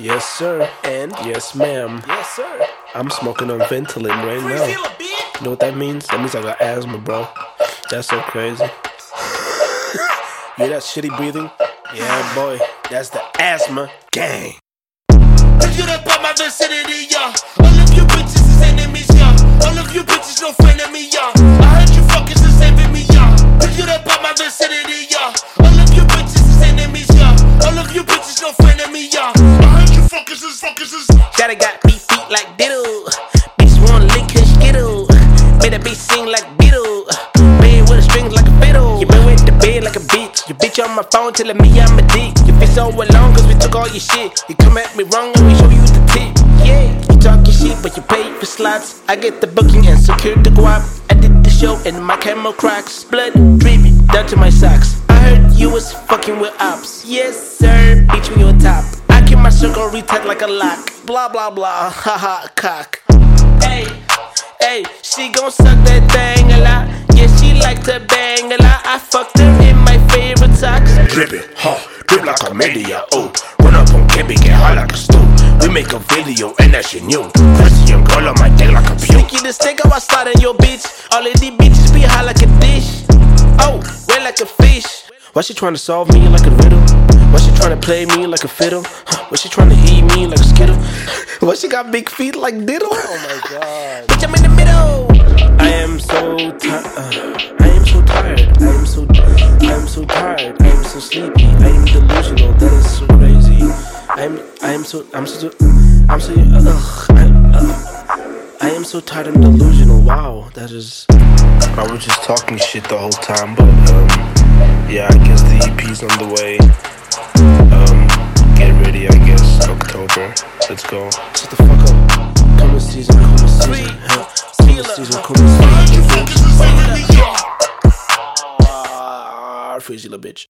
Yes, sir. And Yes, ma'am. yes, sir. I'm smoking on Ventolin right now. Feel a bitch. You know what that means? That means I got asthma, bro. That's so crazy. you hear that shitty breathing? Yeah, boy. That's the asthma gang. If you don't pop my vicinity, yeah. All of you bitches is enemies, yeah. All of you bitches no friend of me, yeah. I heard you fuckers is saving me, yeah. If you don't pop my vicinity, yeah. All of you bitches is enemies, yeah. All of you bitches no friend of me, yeah. You is fuckers is. Shawty got beat feet like diddle. Bitch wanna lick her skittle. Made that bitch sing like Beetle. Bed with a string like a fiddle. You been with the bed like a bitch. Your bitch on my phone telling me I'm a dick. You been so alone cause we took all your shit. You come at me wrong and we show you the tip. Yeah, you talking shit but you pay for slots. I get the booking and secure the guap. I did the show and my camera cracks. Blood dripping down to my socks. I heard you was fucking with ops. Yes sir, bitch me on top. My circle retight like a lock. Blah blah blah, haha cock. Hey, hey, she gon' suck that thing a lot. Yeah, she like to bang a lot. I fucked her in my favorite socks. Drip it, huh? Drip like a media, oh. Run up on Kebby, get high like a stool. We make a video and that shit new. Christian girl on my dick like a puke. Sticky the stick, I starting your bitch. All of these bitches be high like a dish. Oh, wet like a fish. Why she trying to solve me like a riddle? Why she trying to play me like a fiddle? Huh, Why she trying to eat me like a skittle? Why she got big feet like diddle? Oh my god. Bitch, I'm in the middle. I am so tired. Uh, I am so tired. I am so. I am so tired. I am so sleepy. I am delusional. That is so crazy. I am. I am so. I'm so. I'm so. Ugh. I, uh, I am so tired. I'm delusional. Wow. That is. I was just talking shit the whole time, but um, yeah. I guess the EP's on the way. Let's go. Shut the fuck up. Coming season. Coming season. Huh. Coming season. Coming season. Fuckers is enemies, yeah. Ah, freezy little bitch.